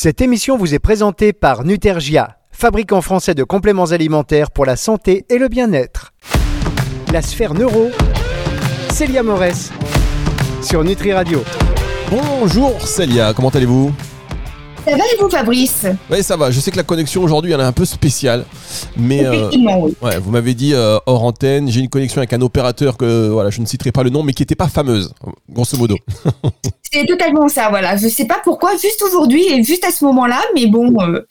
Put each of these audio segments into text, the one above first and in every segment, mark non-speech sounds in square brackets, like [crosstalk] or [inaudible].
Cette émission vous est présentée par Nutergia, fabricant français de compléments alimentaires pour la santé et le bien-être. La sphère neuro, Célia Morès, sur Nutri Radio. Bonjour Célia, comment allez-vous? Ça va et vous Fabrice Oui ça va, je sais que la connexion aujourd'hui elle est un peu spéciale, mais euh, Effectivement, oui. ouais, vous m'avez dit euh, hors antenne, j'ai une connexion avec un opérateur que voilà, je ne citerai pas le nom, mais qui n'était pas fameuse, grosso modo. [laughs] C'est totalement ça, voilà. Je sais pas pourquoi, juste aujourd'hui et juste à ce moment-là, mais bon, euh,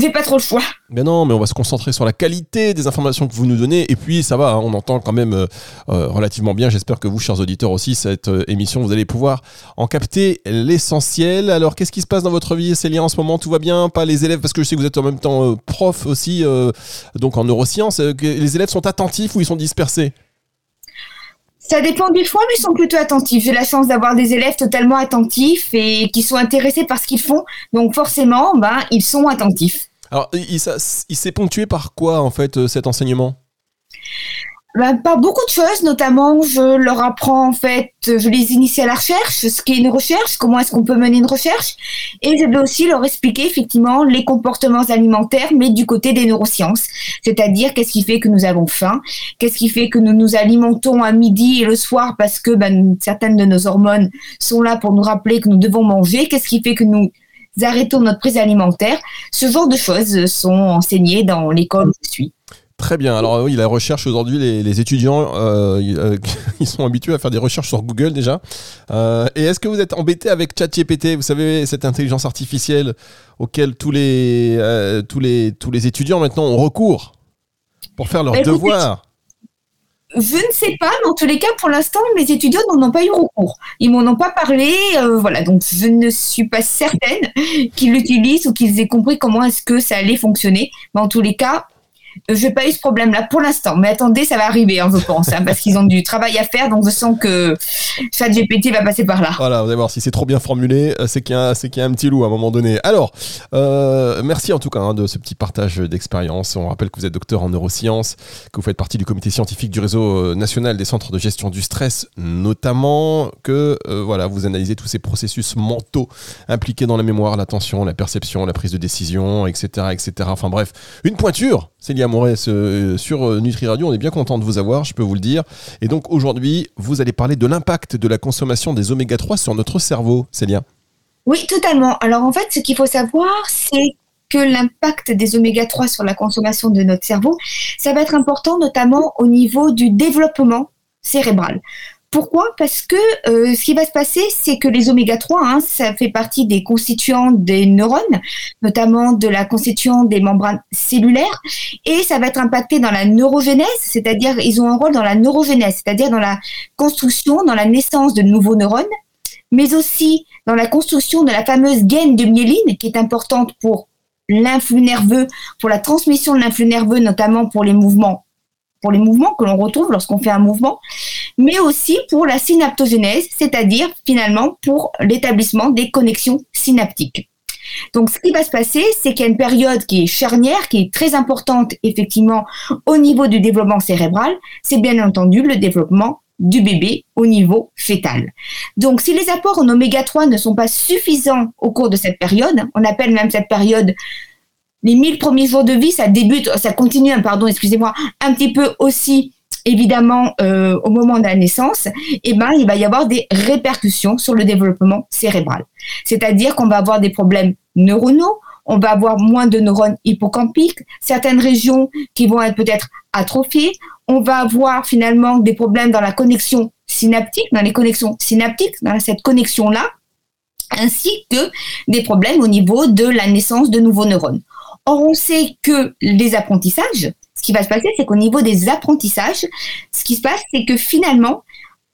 j'ai pas trop le choix. Mais non, mais on va se concentrer sur la qualité des informations que vous nous donnez, et puis ça va, hein, on entend quand même euh, euh, relativement bien. J'espère que vous, chers auditeurs aussi, cette euh, émission, vous allez pouvoir en capter l'essentiel. Alors, qu'est-ce qui se passe dans votre vie, Célia, en ce moment? Tout va bien? Pas les élèves, parce que je sais que vous êtes en même temps euh, prof aussi, donc en neurosciences. les élèves sont attentifs ou ils sont dispersés? Ça dépend des fois, mais ils sont plutôt attentifs. J'ai la chance d'avoir des élèves totalement attentifs et qui sont intéressés par ce qu'ils font. Donc forcément, ben, ils sont attentifs. Alors, il, s'est ponctué par quoi, en fait, euh, cet enseignement? Ben, par beaucoup de choses, notamment, je leur apprends en fait, je les initie à la recherche, ce qu'est une recherche, comment est-ce qu'on peut mener une recherche, et je vais aussi leur expliquer effectivement les comportements alimentaires, mais du côté des neurosciences, c'est-à-dire qu'est-ce qui fait que nous avons faim, qu'est-ce qui fait que nous nous alimentons à midi et le soir parce que ben, certaines de nos hormones sont là pour nous rappeler que nous devons manger, qu'est-ce qui fait que nous arrêtons notre prise alimentaire, ce genre de choses sont enseignées dans l'école où je suis. Très bien. Alors oui, la recherche aujourd'hui, les, les étudiants, euh, ils, euh, [laughs] ils sont habitués à faire des recherches sur Google déjà. Euh, et est-ce que vous êtes embêté avec ChatGPT? Vous savez, cette intelligence artificielle auquel tous les, euh, tous les, tous les étudiants maintenant ont recours pour faire leurs Bah, devoirs. Je ne sais pas, mais en tous les cas, pour l'instant, mes étudiants n'en ont pas eu recours. Ils m'en ont pas parlé, euh, voilà. Donc, je ne suis pas certaine qu'ils l'utilisent ou qu'ils aient compris comment est-ce que ça allait fonctionner. Mais en tous les cas, n'ai pas eu ce problème-là pour l'instant. Mais attendez, ça va arriver, hein, je pense, hein, parce qu'ils ont du travail à faire. Donc, je sens que ChatGPT va passer par là. Voilà, vous allez voir, si c'est trop bien formulé, euh, c'est qu'il y, a- un petit loup à un moment donné. Alors, euh, merci en tout cas hein, de ce petit partage d'expérience. On rappelle que vous êtes docteur en neurosciences, que vous faites partie du comité scientifique du réseau euh, national des centres de gestion du stress, notamment que voilà, vous analysez tous ces processus mentaux impliqués dans la mémoire, l'attention, la perception, la prise de décision, etc., etc. Enfin bref, une pointure. Célia Morès euh, sur euh, Nutri Radio, on est bien content de vous avoir, je peux vous le dire. Et donc aujourd'hui, vous allez parler de l'impact de la consommation des oméga 3 sur notre cerveau, Célia. Oui, totalement. Alors en fait, ce qu'il faut savoir, c'est que l'impact des oméga 3 sur la consommation de notre cerveau, ça va être important notamment au niveau du développement cérébral. Pourquoi? Parce que euh, ce qui va se passer, c'est que les oméga 3, hein, ça fait partie des constituants des neurones, notamment de la constituant des membranes cellulaires, et ça va être impacté dans la neurogénèse, c'est-à-dire ils ont un rôle dans la neurogénèse, c'est-à-dire dans la construction, dans la naissance de nouveaux neurones, mais aussi dans la construction de la fameuse gaine de myéline qui est importante pour l'influx nerveux, pour la transmission de l'influx nerveux, notamment pour les mouvements, pour les mouvements que l'on retrouve lorsqu'on fait un mouvement, mais aussi pour la synaptogénèse, c'est-à-dire finalement pour l'établissement des connexions synaptiques. Donc, ce qui va se passer, c'est qu'il y a une période qui est charnière, qui est très importante, effectivement, au niveau du développement cérébral. C'est bien entendu le développement du bébé au niveau fœtal. Donc, si les apports en oméga 3 ne sont pas suffisants au cours de cette période, on appelle même cette période les 1000 premiers jours de vie, ça débute, ça continue, hein, pardon, excusez-moi, un petit peu aussi évidemment euh, au moment de la naissance, eh ben, il va y avoir des répercussions sur le développement cérébral. C'est-à-dire qu'on va avoir des problèmes neuronaux, on va avoir moins de neurones hippocampiques, certaines régions qui vont être peut-être atrophiées, on va avoir finalement des problèmes dans la connexion synaptique, dans les connexions synaptiques, dans cette connexion-là, ainsi que des problèmes au niveau de la naissance de nouveaux neurones. Or, on sait que les apprentissages, ce qui va se passer, c'est qu'au niveau des apprentissages, ce qui se passe, c'est que finalement,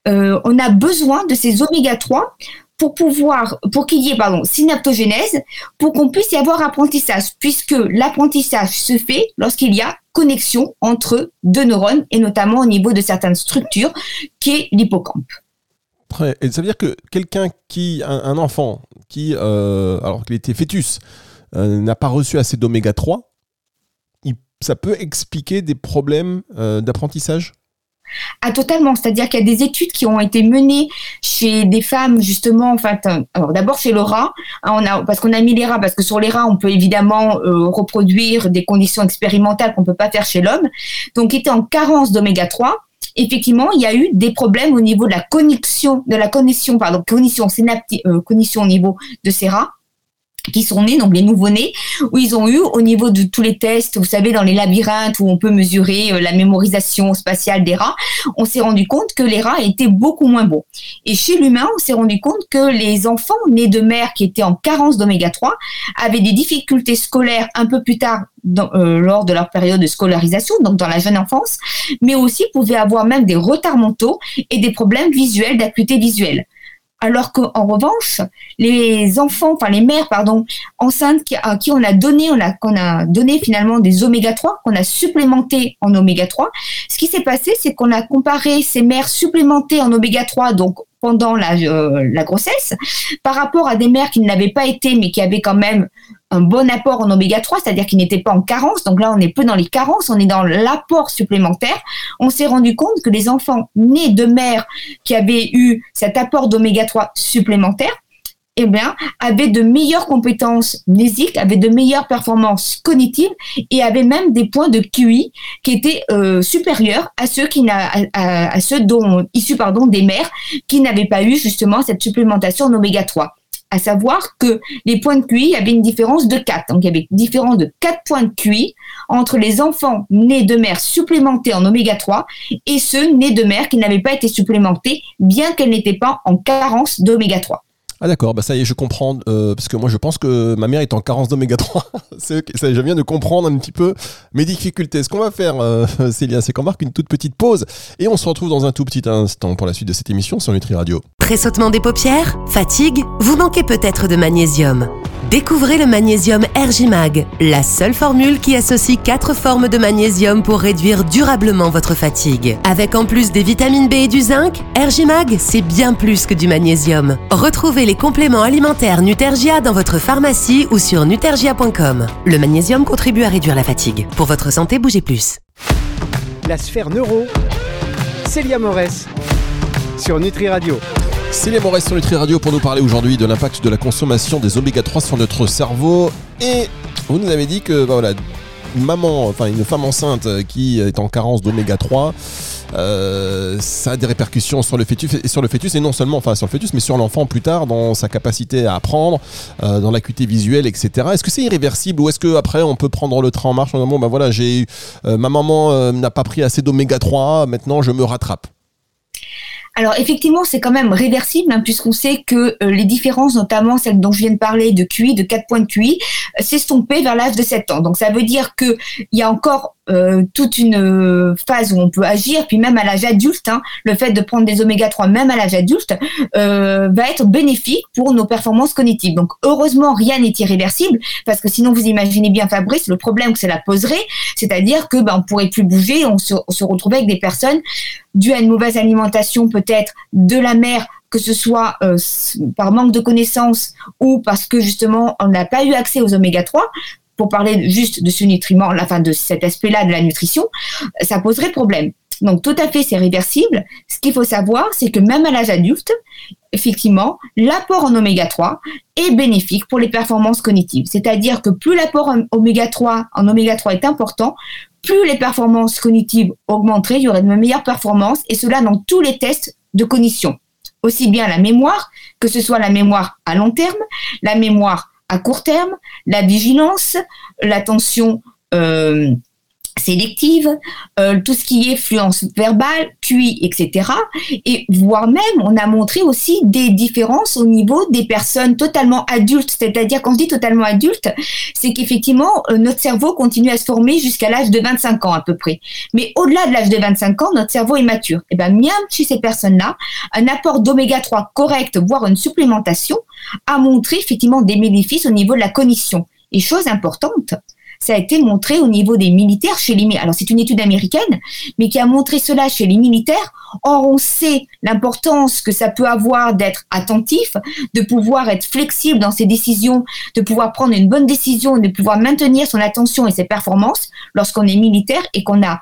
euh, on a besoin de ces oméga 3 pour pouvoir, pour qu'il y ait, pardon, synaptogénèse, pour qu'on puisse y avoir apprentissage, puisque l'apprentissage se fait lorsqu'il y a connexion entre deux neurones, et notamment au niveau de certaines structures, qui est l'hippocampe. Et ça veut dire que quelqu'un qui, un, enfant qui, euh, alors qu'il était fœtus, euh, n'a pas reçu assez d'oméga 3, il- ça peut expliquer des problèmes euh, d'apprentissage? Ah, totalement. C'est-à-dire qu'il y a des études qui ont été menées chez des femmes, justement, en fait, alors d'abord chez le rat, hein, on a, parce qu'on a mis les rats, parce que sur les rats, on peut évidemment euh, reproduire des conditions expérimentales qu'on peut pas faire chez l'homme. Donc, qui étaient en carence d'oméga 3. Effectivement, il y a eu des problèmes au niveau de la connexion, de la connexion, pardon, cognition synaptique, euh, au niveau de ces rats qui sont nés, donc les nouveaux-nés, où ils ont eu au niveau de tous les tests, vous savez, dans les labyrinthes où on peut mesurer euh, la mémorisation spatiale des rats, on s'est rendu compte que les rats étaient beaucoup moins bons. Et chez l'humain, on s'est rendu compte que les enfants nés de mères qui étaient en carence d'oméga 3 avaient des difficultés scolaires un peu plus tard euh, lors de leur période de scolarisation, donc dans la jeune enfance, mais aussi pouvaient avoir même des retards mentaux et des problèmes visuels, d'acuité visuelle. Alors qu'en revanche, les enfants, enfin les mères, pardon, enceintes à qui on a donné, on a, qu'on a donné finalement des oméga 3, qu'on a supplémenté en oméga 3, ce qui s'est passé, c'est qu'on a comparé ces mères supplémentées en oméga 3, donc pendant la, euh, la grossesse, par rapport à des mères qui ne l'avaient pas été, mais qui avaient quand même un bon apport en oméga 3, c'est-à-dire qu'il n'était pas en carence. Donc là, on n'est plus dans les carences, on est dans l'apport supplémentaire. On s'est rendu compte que les enfants nés de mères qui avaient eu cet apport d'oméga 3 supplémentaire, eh bien, avaient de meilleures compétences mnésiques, avaient de meilleures performances cognitives et avaient même des points de QI qui étaient euh, supérieurs à ceux qui à, à, ceux dont issus pardon des mères qui n'avaient pas eu justement cette supplémentation en oméga 3 à savoir que les points de QI avaient une différence de 4. Donc il y avait une différence de 4 points de QI entre les enfants nés de mères supplémentées en oméga 3 et ceux nés de mères qui n'avaient pas été supplémentés, bien qu'elles n'étaient pas en carence d'oméga 3. Ah d'accord, bah ça y est, je comprends, euh, parce que moi je pense que ma mère est en carence d'oméga 3. [laughs] c'est, je viens de comprendre un petit peu mes difficultés. Ce qu'on va faire, euh, [laughs] Célia, c'est qu'on marque une toute petite pause et on se retrouve dans un tout petit instant pour la suite de cette émission sur Nutri Radio. Pressautement des paupières Fatigue Vous manquez peut-être de magnésium. Découvrez le magnésium Ergimag, la seule formule qui associe quatre formes de magnésium pour réduire durablement votre fatigue. Avec en plus des vitamines B et du zinc, Ergimag, c'est bien plus que du magnésium. Retrouvez les compléments alimentaires Nutergia dans votre pharmacie ou sur nutergia.com. Le magnésium contribue à réduire la fatigue. Pour votre santé, bougez plus. La sphère neuro, Célia Morès, sur Nutri Radio. Célia Morès sur Nutri Radio pour nous parler aujourd'hui de l'impact de la consommation des oméga 3 sur notre cerveau. Et vous nous avez dit que bah voilà, une maman, enfin une femme enceinte qui est en carence d'oméga 3, euh, ça a des répercussions sur le fœtus et sur le fœtus et non seulement enfin sur le fœtus mais sur l'enfant plus tard dans sa capacité à apprendre, euh, dans l'acuité visuelle, etc. Est-ce que c'est irréversible ou est-ce que après on peut prendre le train en marche en disant bon ben voilà j'ai euh, ma maman n'a pas pris assez d'oméga 3, maintenant je me rattrape? Alors effectivement, c'est quand même réversible hein, puisqu'on sait que euh, les différences, notamment celles dont je viens de parler de QI, de 4 points de QI, euh, s'estompaient vers l'âge de 7 ans. Donc ça veut dire qu'il y a encore euh, toute une phase où on peut agir, puis même à l'âge adulte, hein, le fait de prendre des oméga 3 même à l'âge adulte va être bénéfique pour nos performances cognitives. Donc heureusement, rien n'est irréversible parce que sinon vous imaginez bien Fabrice, le problème que cela poserait, c'est-à-dire que ben, on pourrait plus bouger, on se, on se retrouvait avec des personnes dû à une mauvaise alimentation peut-être de la mère, que ce soit euh, par manque de connaissances ou parce que justement on n'a pas eu accès aux oméga 3, pour parler juste de ce nutriment, enfin de cet aspect-là de la nutrition, ça poserait problème. Donc tout à fait, c'est réversible. Ce qu'il faut savoir, c'est que même à l'âge adulte, effectivement, l'apport en oméga 3 est bénéfique pour les performances cognitives. C'est-à-dire que plus l'apport en oméga 3 en oméga 3 est important, plus les performances cognitives augmenteraient, il y aurait de meilleures performances, et cela dans tous les tests de cognition. Aussi bien la mémoire, que ce soit la mémoire à long terme, la mémoire à court terme, la vigilance, l'attention euh, sélective, euh, tout ce qui est fluence verbale, QI, etc. Et voire même, on a montré aussi des différences au niveau des personnes totalement adultes. C'est-à-dire, quand je dis totalement adulte, c'est qu'effectivement, euh, notre cerveau continue à se former jusqu'à l'âge de 25 ans à peu près. Mais au-delà de l'âge de 25 ans, notre cerveau est mature. Et bien, même chez ces personnes-là, un apport d'oméga 3 correct, voire une supplémentation, a montré effectivement des bénéfices au niveau de la cognition. Et chose importante, ça a été montré au niveau des militaires chez les alors c'est une étude américaine mais qui a montré cela chez les militaires. Or on sait l'importance que ça peut avoir d'être attentif de pouvoir être flexible dans ses décisions de pouvoir prendre une bonne décision de pouvoir maintenir son attention et ses performances lorsqu'on est militaire et qu'on a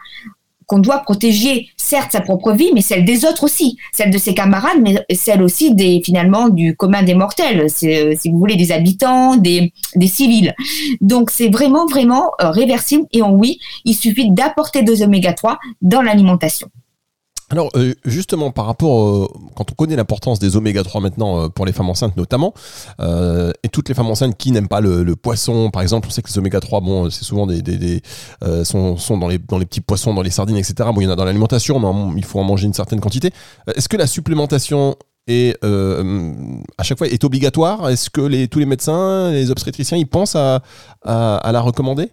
qu'on doit protéger, certes sa propre vie, mais celle des autres aussi, celle de ses camarades, mais celle aussi des finalement du commun des mortels, si vous voulez, des habitants, des, civils. Donc c'est vraiment vraiment réversible et en oui, il suffit d'apporter des oméga 3 dans l'alimentation. Alors euh, justement par rapport, euh, quand on connaît l'importance des oméga 3 maintenant euh, pour les femmes enceintes notamment, et toutes les femmes enceintes qui n'aiment pas le, poisson, par exemple, on sait que les oméga 3, bon, c'est souvent des, sont, dans, les, dans les petits poissons, dans les sardines, etc. Bon, il y en a dans l'alimentation, mais il faut en manger une certaine quantité. Est-ce que la supplémentation est, à chaque fois est obligatoire? Est-ce que tous les médecins, les obstétriciens, ils pensent à, à, à la recommander?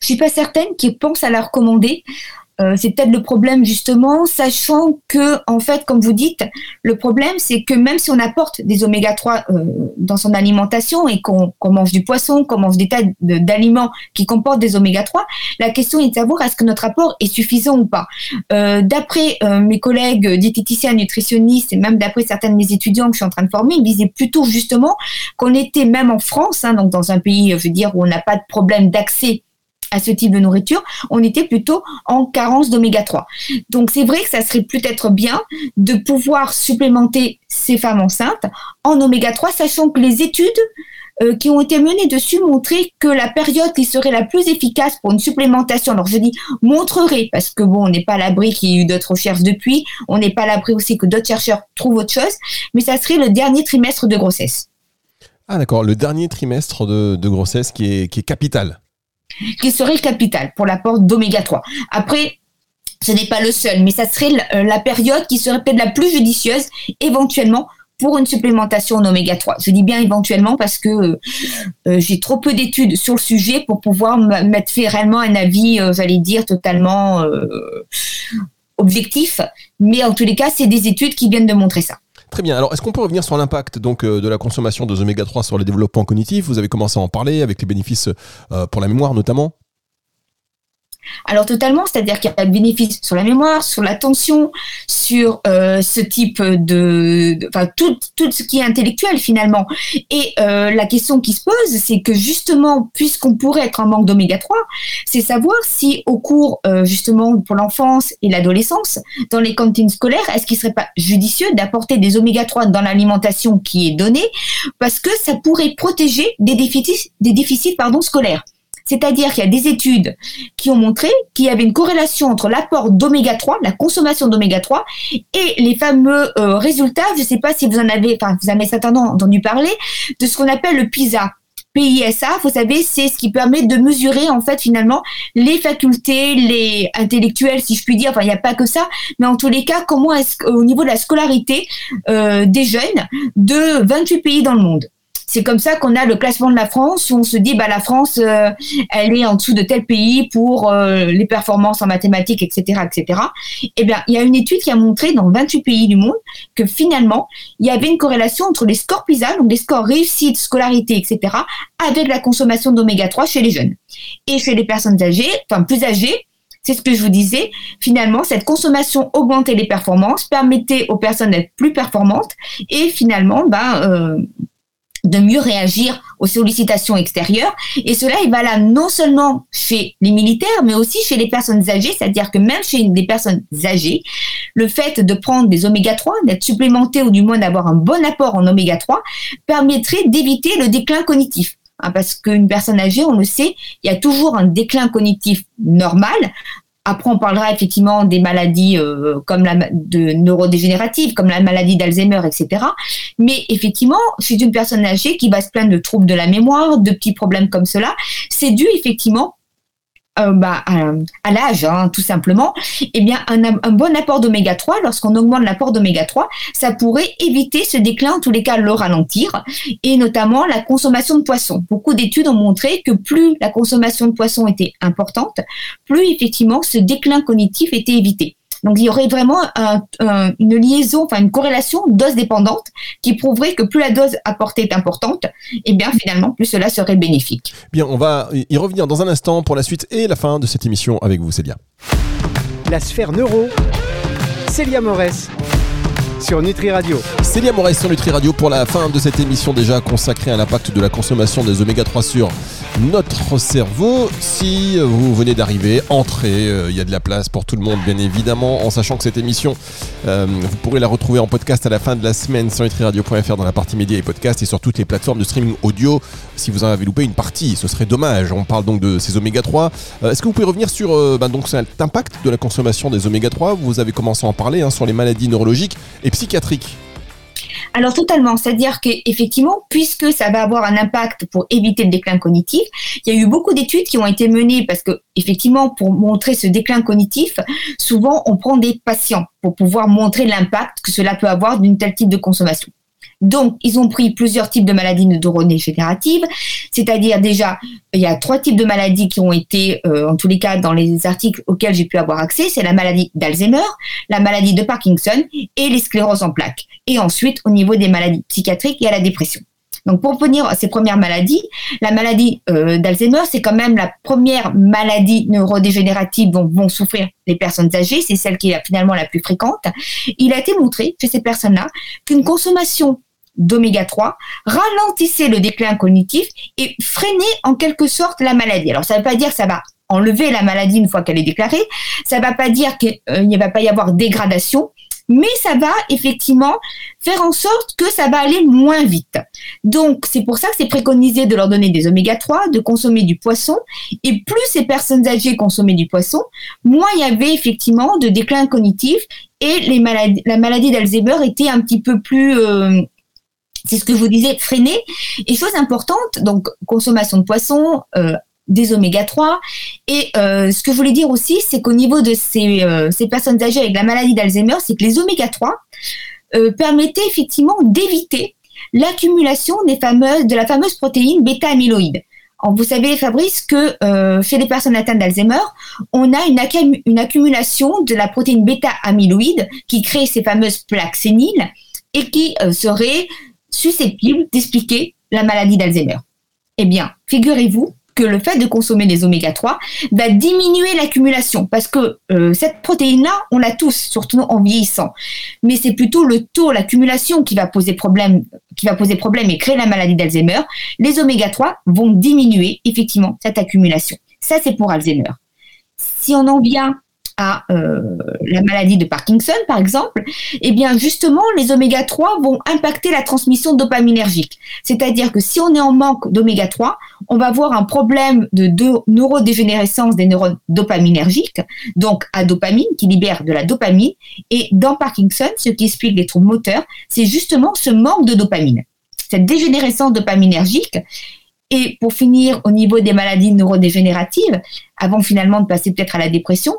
Je suis pas certaine qu'ils pensent à la recommander. Euh, c'est peut-être le problème justement, sachant que en fait, comme vous dites, le problème c'est que même si on apporte des oméga 3 euh, dans son alimentation et qu'on mange du poisson, qu'on mange des tas d'aliments qui comportent des oméga 3, la question est de savoir est-ce que notre apport est suffisant ou pas. Euh, d'après mes collègues diététiciens, nutritionnistes et même d'après certains de mes étudiants que je suis en train de former, ils disaient plutôt justement qu'on était même en France, hein, donc dans un pays, je veux dire, où on n'a pas de problème d'accès à ce type de nourriture, on était plutôt en carence d'oméga 3. Donc c'est vrai que ça serait peut-être bien de pouvoir supplémenter ces femmes enceintes en oméga 3, sachant que les études euh, qui ont été menées dessus montraient que la période qui serait la plus efficace pour une supplémentation, alors je dis montrerait, parce que bon, on n'est pas à l'abri qu'il y ait eu d'autres recherches depuis, on n'est pas à l'abri aussi que d'autres chercheurs trouvent autre chose, mais ça serait le dernier trimestre de grossesse. Ah d'accord, le dernier trimestre de, grossesse qui est, qui est capital qui serait capital pour l'apport d'oméga 3. Après, ce n'est pas le seul, mais ça serait euh, la période qui serait peut-être la plus judicieuse, éventuellement, pour une supplémentation en oméga 3. Je dis bien éventuellement parce que euh, euh, j'ai trop peu d'études sur le sujet pour pouvoir mettre fait réellement un avis, j'allais dire, totalement objectif. Mais en tous les cas, c'est des études qui viennent de montrer ça. Très bien. Alors, est-ce qu'on peut revenir sur l'impact donc euh, de la consommation de oméga 3 sur le développement cognitif Vous avez commencé à en parler avec les bénéfices euh, pour la mémoire notamment. Alors totalement, c'est-à-dire qu'il y a des bénéfices sur la mémoire, sur l'attention, sur euh, ce type de, enfin tout, ce qui est intellectuel finalement. Et euh, la question qui se pose, c'est que justement, puisqu'on pourrait être en manque d'oméga 3, c'est savoir si au cours euh, justement pour l'enfance et l'adolescence, dans les cantines scolaires, est-ce qu'il serait pas judicieux d'apporter des oméga 3 dans l'alimentation qui est donnée, parce que ça pourrait protéger des déficits, des déficits pardon scolaires. C'est-à-dire qu'il y a des études qui ont montré qu'il y avait une corrélation entre l'apport d'oméga 3, la consommation d'oméga 3, et les fameux euh, résultats, je ne sais pas si vous en avez, enfin, vous avez certainement entendu parler, de ce qu'on appelle le PISA. PISA, vous savez, c'est ce qui permet de mesurer en fait finalement les facultés, les intellectuels, si je puis dire. Enfin, il n'y a pas que ça, mais en tous les cas, comment est-ce qu'au niveau de la scolarité euh, des jeunes de 28 pays dans le monde c'est comme ça qu'on a le classement de la France où on se dit bah la France euh, elle est en dessous de tel pays pour euh, les performances en mathématiques etc etc. Eh bien il y a une étude qui a montré dans 28 pays du monde que finalement il y avait une corrélation entre les scores PISA donc les scores réussite scolarité etc avec la consommation d'oméga 3 chez les jeunes et chez les personnes âgées enfin plus âgées c'est ce que je vous disais. Finalement, cette consommation augmentait les performances, permettait aux personnes d'être plus performantes et finalement, ben, euh, de mieux réagir aux sollicitations extérieures. Et cela est valable non seulement chez les militaires, mais aussi chez les personnes âgées, c'est-à-dire que même chez des personnes âgées, le fait de prendre des oméga 3, d'être supplémenté ou du moins d'avoir un bon apport en oméga 3, permettrait d'éviter le déclin cognitif. Hein, parce qu'une personne âgée, on le sait, il y a toujours un déclin cognitif normal, après, on parlera effectivement des maladies euh, comme la de neurodégénératives, comme la maladie d'Alzheimer, etc. Mais effectivement, chez une personne âgée qui va se plaindre de troubles de la mémoire, de petits problèmes comme cela, c'est dû effectivement euh, bah, à, l'âge, hein, tout simplement, eh bien, un, un bon apport d'oméga 3, lorsqu'on augmente l'apport d'oméga 3, ça pourrait éviter ce déclin, en tous les cas, le ralentir, et notamment la consommation de poissons. Beaucoup d'études ont montré que plus la consommation de poissons était importante, plus effectivement ce déclin cognitif était évité. Donc il y aurait vraiment une liaison, enfin une corrélation dose dépendante qui prouverait que plus la dose apportée est importante, et eh bien finalement plus cela serait bénéfique. Bien, on va y revenir dans un instant pour la suite et la fin de cette émission avec vous, Célia. La sphère neuro, Célia Morès sur Nutri Radio. Célia Moraes sur Nutri Radio pour la fin de cette émission déjà consacrée à l'impact de la consommation des oméga 3 sur notre cerveau. Si vous venez d'arriver, entrez, euh, il y a de la place pour tout le monde bien évidemment, en sachant que cette émission, euh, vous pourrez la retrouver en podcast à la fin de la semaine sur nutriradio.fr dans la partie médias et podcasts et sur toutes les plateformes de streaming audio. Si vous en avez loupé une partie, ce serait dommage. On parle donc de ces oméga 3. Euh, est-ce que vous pouvez revenir sur ben donc cet impact de la consommation des oméga 3 Vous avez commencé à en parler hein, sur les maladies neurologiques et psychiatriques. Alors totalement, c'est-à-dire qu'effectivement, puisque ça va avoir un impact pour éviter le déclin cognitif, il y a eu beaucoup d'études qui ont été menées parce que effectivement, pour montrer ce déclin cognitif, souvent on prend des patients pour pouvoir montrer l'impact que cela peut avoir d'une telle type de consommation. Donc, ils ont pris plusieurs types de maladies neurodégénératives, c'est-à-dire déjà, il y a trois types de maladies qui ont été, euh, en tous les cas, dans les articles auxquels j'ai pu avoir accès, c'est la maladie d'Alzheimer, la maladie de Parkinson et les scléroses en plaques. Et ensuite, au niveau des maladies psychiatriques, il y a la dépression. Donc, pour revenir à ces premières maladies, la maladie euh, d'Alzheimer, c'est quand même la première maladie neurodégénérative dont vont souffrir les personnes âgées. C'est celle qui est finalement la plus fréquente. Il a été montré chez ces personnes-là qu'une consommation d'oméga 3 ralentissait le déclin cognitif et freinait en quelque sorte la maladie. Alors ça ne veut pas dire que ça va enlever la maladie une fois qu'elle est déclarée, ça ne va pas dire qu'il euh, ne va pas y avoir dégradation, mais ça va effectivement faire en sorte que ça va aller moins vite. Donc, c'est pour ça que c'est préconisé de leur donner des oméga 3, de consommer du poisson. Et plus ces personnes âgées consommaient du poisson, moins il y avait effectivement de déclin cognitif et la maladie d'Alzheimer était un petit peu plus euh, c'est ce que je vous disais, freiner. Et chose importante, donc consommation de poisson, euh, des oméga 3. Et euh, ce que je voulais dire aussi, c'est qu'au niveau de ces, euh, personnes âgées avec la maladie d'Alzheimer, c'est que les oméga 3 permettaient effectivement d'éviter l'accumulation de la fameuse protéine bêta-amyloïde. Vous savez, Fabrice, que chez les personnes atteintes d'Alzheimer, on a une, une, accumulation de la protéine bêta-amyloïde qui crée ces fameuses plaques séniles et qui serait susceptible d'expliquer la maladie d'Alzheimer. Eh bien, figurez-vous que le fait de consommer des oméga 3 va diminuer l'accumulation parce que euh, cette protéine-là, on l'a tous, surtout en vieillissant. Mais c'est plutôt le taux, l'accumulation qui va poser problème, qui va poser problème et créer la maladie d'Alzheimer. Les oméga 3 vont diminuer effectivement cette accumulation. Ça, c'est pour Alzheimer. Si on en vient à euh, la maladie de Parkinson, par exemple, eh bien justement, les oméga 3 vont impacter la transmission dopaminergique. C'est-à-dire que si on est en manque d'oméga 3, on va avoir un problème de, de neurodégénérescence des neurones dopaminergiques, donc à dopamine, qui libère de la dopamine. Et dans Parkinson, ce qui explique les troubles moteurs, c'est justement ce manque de dopamine. Cette dégénérescence dopaminergique et pour finir, au niveau des maladies neurodégénératives, avant finalement de passer peut-être à la dépression,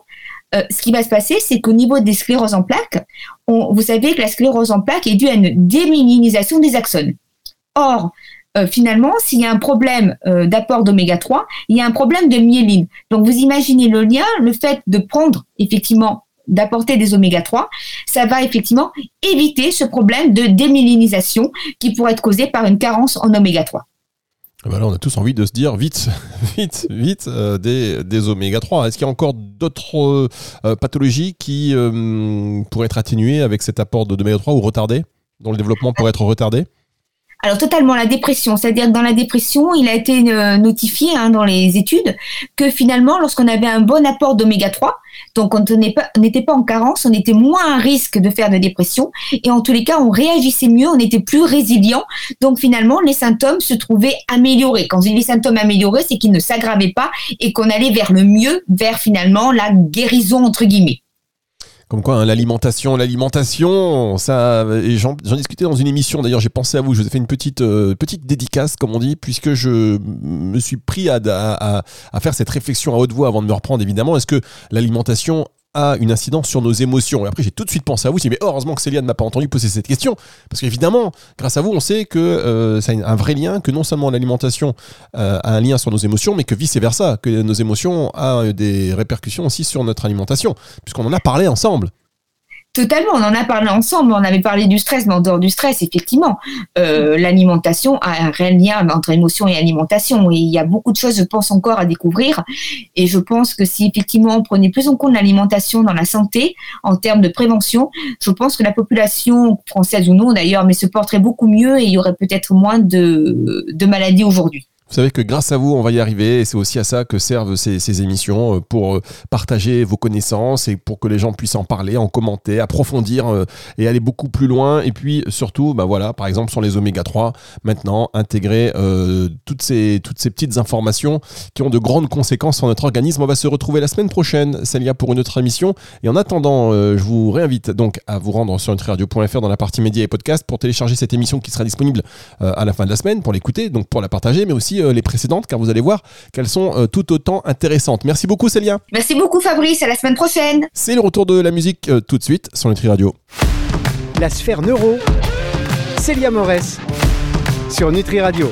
euh, ce qui va se passer, c'est qu'au niveau des scléroses en plaques, vous savez que la sclérose en plaques est due à une démyélinisation des axones. Or, euh, finalement, s'il y a un problème euh, d'apport d'oméga 3, il y a un problème de myéline. Donc, vous imaginez le lien, le fait de prendre effectivement d'apporter des oméga 3, ça va effectivement éviter ce problème de démyélinisation qui pourrait être causé par une carence en oméga 3. Bah là, on a tous envie de se dire vite, [laughs] vite, vite euh, des, des oméga 3. Est-ce qu'il y a encore d'autres euh, euh, pathologies qui pourraient être atténuées avec cet apport d'oméga 3 ou retardées, dont le développement pourrait être retardé? Alors totalement la dépression, c'est-à-dire que dans la dépression, il a été notifié hein, dans les études que finalement, lorsqu'on avait un bon apport d'oméga 3, donc on n'était pas en carence, on était moins à risque de faire de dépression et en tous les cas, on réagissait mieux, on était plus résilient. Donc finalement, les symptômes se trouvaient améliorés. Quand je dis les symptômes améliorés, c'est qu'ils ne s'aggravaient pas et qu'on allait vers le mieux, vers finalement la guérison entre guillemets. Comme quoi, hein, l'alimentation, l'alimentation, ça, j'en discutais dans une émission. D'ailleurs, j'ai pensé à vous. Je vous ai fait une petite euh, petite dédicace, comme on dit, puisque je me suis pris à, à, faire cette réflexion à haute voix avant de me reprendre. Évidemment, est-ce que l'alimentation a une incidence sur nos émotions. Et après, j'ai tout de suite pensé à vous. Mais heureusement que Célia ne m'a pas entendu poser cette question. Parce qu'évidemment, grâce à vous, on sait que euh, ça a un vrai lien, que non seulement l'alimentation euh, a un lien sur nos émotions, mais que vice-versa, que nos émotions ont des répercussions aussi sur notre alimentation. Puisqu'on en a parlé ensemble. Totalement, on en a parlé ensemble, on avait parlé du stress, mais en dehors du stress, effectivement, euh, l'alimentation a un réel lien entre émotion et alimentation, et il y a beaucoup de choses, je pense, encore à découvrir, et je pense que si effectivement on prenait plus en compte l'alimentation dans la santé, en termes de prévention, je pense que la population française ou non d'ailleurs, mais se porterait beaucoup mieux et il y aurait peut-être moins de, de maladies aujourd'hui. Vous savez que grâce à vous, on va y arriver et c'est aussi à ça que servent ces, émissions euh, pour euh, partager vos connaissances et pour que les gens puissent en parler, en commenter, approfondir euh, et aller beaucoup plus loin. Et puis surtout, bah voilà, par exemple sur les oméga 3, maintenant intégrer toutes, ces, toutes ces petites informations qui ont de grandes conséquences sur notre organisme. On va se retrouver la semaine prochaine, Célia, pour une autre émission. Et en attendant, je vous réinvite donc à vous rendre sur nutriradio.fr dans la partie médias et podcasts pour télécharger cette émission qui sera disponible à la fin de la semaine pour l'écouter, donc pour la partager, mais aussi euh, les précédentes, car vous allez voir qu'elles sont euh, tout autant intéressantes. Merci beaucoup, Célia. Merci beaucoup, Fabrice. À la semaine prochaine. C'est le retour de la musique euh, tout de suite sur Nutri Radio. La sphère neuro, Célia Morès sur Nutri Radio.